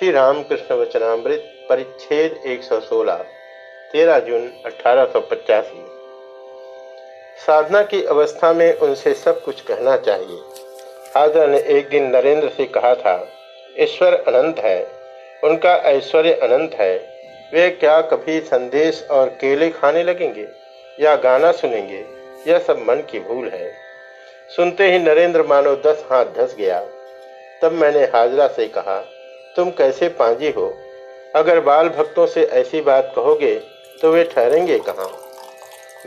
श्री रामकृष्ण वचनामृत, परिच्छेद 116 13 जून अठारह साधना की अवस्था में उनसे सब कुछ कहना चाहिए। हाजरा ने एक दिन नरेंद्र से कहा था, ईश्वर अनंत है, उनका ऐश्वर्य अनंत है। वे क्या कभी संदेश और केले खाने लगेंगे या गाना सुनेंगे? यह सब मन की भूल है। सुनते ही नरेंद्र मानो दस हाथ धस गया। तब मैंने हाजरा से कहा तुम कैसे पांजी हो? अगर बाल भक्तों से ऐसी बात कहोगे तो वे ठहरेंगे कहाँ?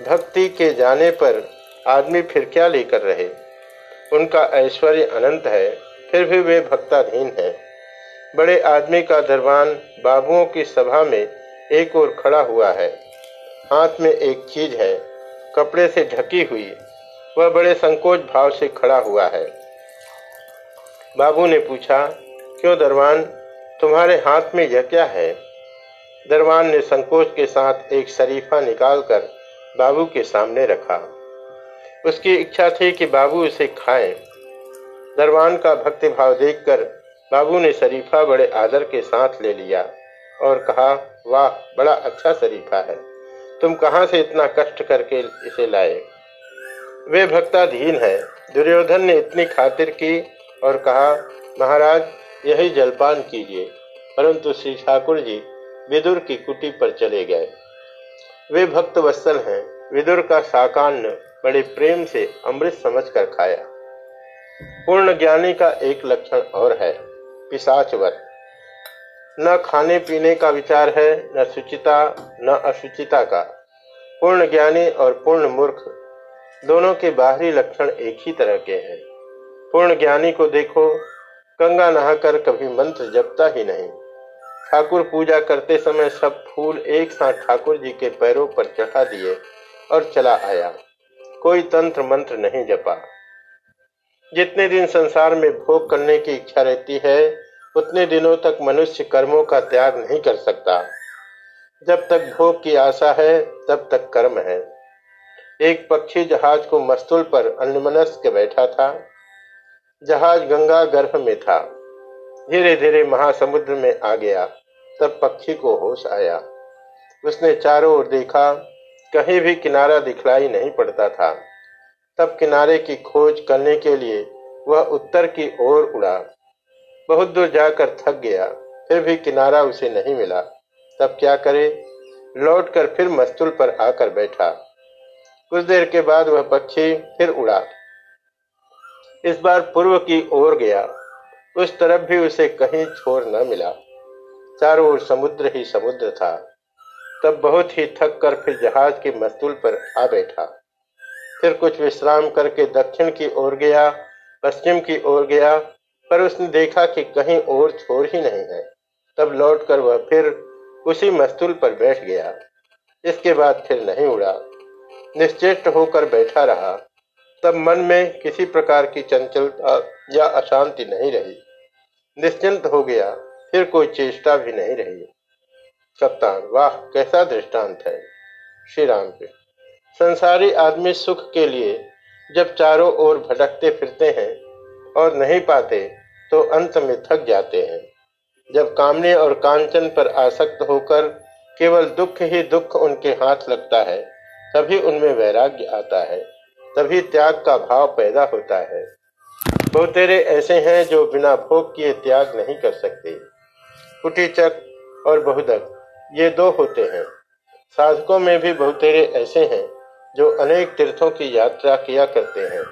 भक्ति के जाने पर आदमी फिर क्या लेकर रहे? उनका ऐश्वर्य अनंत है, फिर भी वे भक्ताधीन है। बड़े आदमी का दरबान बाबुओं की सभा में एक ओर खड़ा हुआ है। हाथ में एक चीज़ है, कपड़े से ढकी हुई। वह बड़े संकोच भाव से खड़ा हुआ है। बाबू ने पूछा, क्यों दरबान तुम्हारे हाथ में यह क्या है? दरबान ने संकोच के साथ एक शरीफा निकालकर बाबू के सामने रखा। उसकी इच्छा थी कि बाबू इसे खाएँ। दरबान का भक्तिभाव देखकर बाबू ने शरीफा बड़े आदर के साथ ले लिया और कहा, वाह, बड़ा अच्छा शरीफा है। तुम कहाँ से इतना कष्ट करके इसे लाए? वे भक्ताधीन है। दुर्योधन ने इतनी खातिर की और कहा, महाराज यही जलपान कीजिए। परंतु श्री ठाकुर जी विदुर की कुटी पर चले गए। वे भक्त वत्सल हैं। विदुर का साकान्न बड़े प्रेम से अमृत समझकर खाया। पूर्ण ज्ञानी का एक लक्षण और है पिशाचवर न खाने पीने का विचार है, न सुचिता न असुचिता का। पूर्ण ज्ञानी और पूर्ण मूर्ख दोनों के बाहरी लक्षण एक ही तरह के हैं। पूर्ण ज्ञानी को देखो गंगा नहाकर कभी मंत्र जपता ही नहीं। ठाकुर पूजा करते समय सब फूल एक साथ ठाकुर जी के पैरों पर चढ़ा दिए और चला आया। कोई तंत्र मंत्र नहीं जपा। जितने दिन संसार में भोग करने की इच्छा रहती है, उतने दिनों तक मनुष्य कर्मों का त्याग नहीं कर सकता। जब तक भोग की आशा है, तब तक कर्म है। एक पक्षी जहाज़ को मस्तुल पर अन्यमनस्क बैठा था। जहाज़ गंगा गर्भ में था। धीरे धीरे महासमुद्र में आ गया, तब पक्षी को होश आया। उसने चारों ओर देखा, कहीं भी किनारा दिखलाई नहीं पड़ता था। तब किनारे की खोज करने के लिए वह उत्तर की ओर उड़ा। बहुत दूर जाकर थक गया, फिर भी किनारा उसे नहीं मिला। तब क्या करे? लौटकर फिर मस्तुल पर आकर बैठा। कुछ देर के बाद वह पक्षी फिर उड़ा। इस बार पूर्व की ओर गया। उस तरफ़ भी उसे कहीं छोर न मिला। चारों ओर समुद्र ही समुद्र था। तब बहुत ही थक कर फिर जहाज़ के मस्तूल पर आ बैठा। फिर कुछ विश्राम करके दक्षिण की ओर गया, पश्चिम की ओर गया, पर उसने देखा कि कहीं और छोर ही नहीं है। तब लौटकर वह फिर उसी मस्तूल पर बैठ गया। इसके बाद फिर नहीं उड़ा। निश्चेष्ट होकर बैठा रहा। तब मन में किसी प्रकार की चंचलता या अशांति नहीं रही। निश्चिंत हो गया, फिर कोई चेष्टा भी नहीं रही। सप्ताह वाह, कैसा दृष्टांत है। श्री राम के। संसारी आदमी सुख के लिए जब चारों ओर भटकते फिरते हैं और नहीं पाते तो अंत में थक जाते हैं। जब कामने और कांचन पर आसक्त होकर केवल दुख ही दुख उनके हाथ लगता है, तभी उनमें वैराग्य आता है। तभी त्याग का भाव पैदा होता है। बहुतेरे ऐसे हैं जो बिना भोग किए त्याग नहीं कर सकते। कुटीचक और बहुदक, ये दो होते हैं। साधकों में भी बहुतेरे ऐसे हैं जो अनेक तीर्थों की यात्रा किया करते हैं।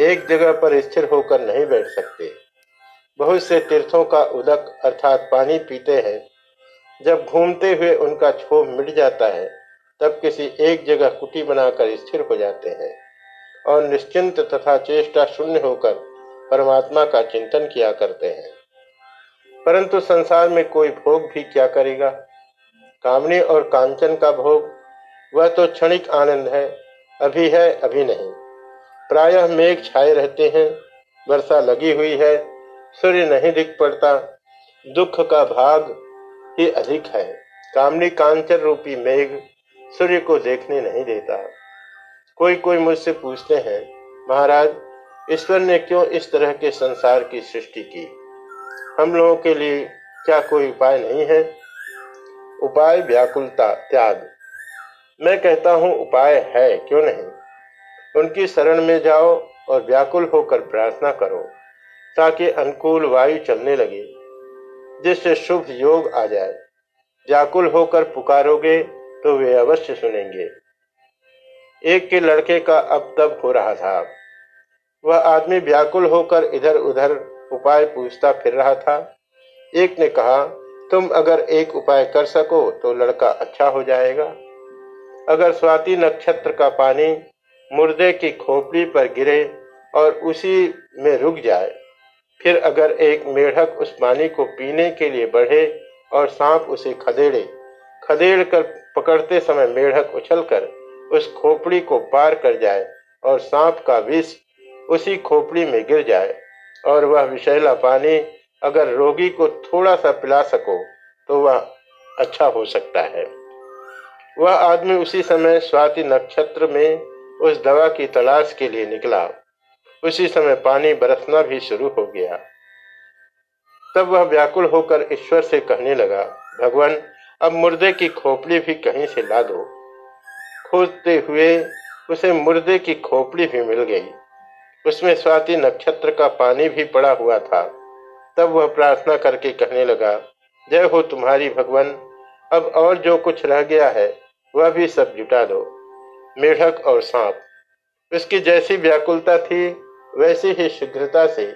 एक जगह पर स्थिर होकर नहीं बैठ सकते। बहुत से तीर्थों का उदक अर्थात पानी पीते हैं। जब घूमते हुए उनका क्षोभ मिट जाता है, तब किसी एक जगह कुटी बनाकर स्थिर हो जाते हैं। और निश्चिंत तथा चेष्टा शून्य होकर परमात्मा का चिंतन किया करते हैं। परंतु संसार में कोई भोग भी क्या करेगा? कामनी और कांचन का भोग, वह तो क्षणिक आनंद है, अभी है, अभी नहीं। प्रायः मेघ छाए रहते हैं, वर्षा लगी हुई है, सूर्य नहीं दिख पड़ता, दुख का भाग ही अधिक है। कामनी कांचन रूपी मेघ सूर्य को देखने नहीं देता। कोई कोई मुझसे पूछते हैं, महाराज, ईश्वर ने क्यों इस तरह के संसार की सृष्टि की? हम लोगों के लिए क्या कोई उपाय नहीं है? उपाय व्याकुलता, त्याग। मैं कहता हूँ, उपाय है, क्यों नहीं? उनकी शरण में जाओ और व्याकुल होकर प्रार्थना करो, ताकि अनुकूल वायु चलने लगे, जिससे शुभ योग आ जाए। व्याकुल होकर पुकारोगे तो वे अवश्य सुनेंगे। एक के लड़के का अब तब हो रहा था। वह आदमी व्याकुल होकर इधर उधर उपाय पूछता फिर रहा था। एक ने कहा, तुम अगर एक उपाय कर सको तो लड़का अच्छा हो जाएगा। अगर स्वाति नक्षत्र का पानी मुर्दे की खोपड़ी पर गिरे और उसी में रुक जाए, फिर अगर एक मेढक उस पानी को पीने के लिए बढ़े और सांप उसे खदेड़े खदेड़ कर पकड़ते समय मेढक उछलकर उस खोपड़ी को पार कर जाए और सांप का विष उसी खोपड़ी में गिर जाए। और वह विषैला पानी अगर रोगी को थोड़ा सा पिला सको तो वह अच्छा हो सकता है। वह आदमी उसी समय स्वाति नक्षत्र में उस दवा की तलाश के लिए निकला। उसी समय पानी बरसना भी शुरू हो गया। तब वह व्याकुल होकर ईश्वर से कहने लगा, भगवान, अब मुर्दे की खोपड़ी भी कहीं से ला दो। खोजते हुए उसे मुर्दे की खोपड़ी भी मिल गई। उसमें स्वाति नक्षत्र का पानी भी पड़ा हुआ था। तब वह प्रार्थना करके कहने लगा, जय हो तुम्हारी भगवान, अब और जो कुछ रह गया है, वह भी सब जुटा दो, मेढक और सांप। उसकी जैसी व्याकुलता थी, वैसी ही शीघ्रता से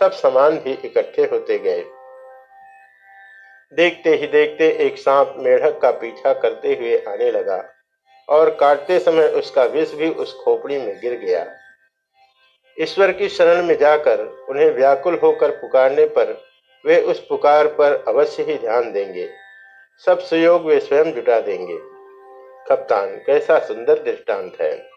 सब सामान भी इकट्ठे होते गए। देखते ही देखते एक सांप मेढक का पीछा करते हुए आने लगा। और काटते समय उसका विष भी उस खोपड़ी में गिर गया। ईश्वर की शरण में जाकर उन्हें व्याकुल होकर पुकारने पर वे उस पुकार पर अवश्य ही ध्यान देंगे। सब सुयोग वे स्वयं जुटा देंगे। कप्तान, कैसा सुंदर दृष्टांत है।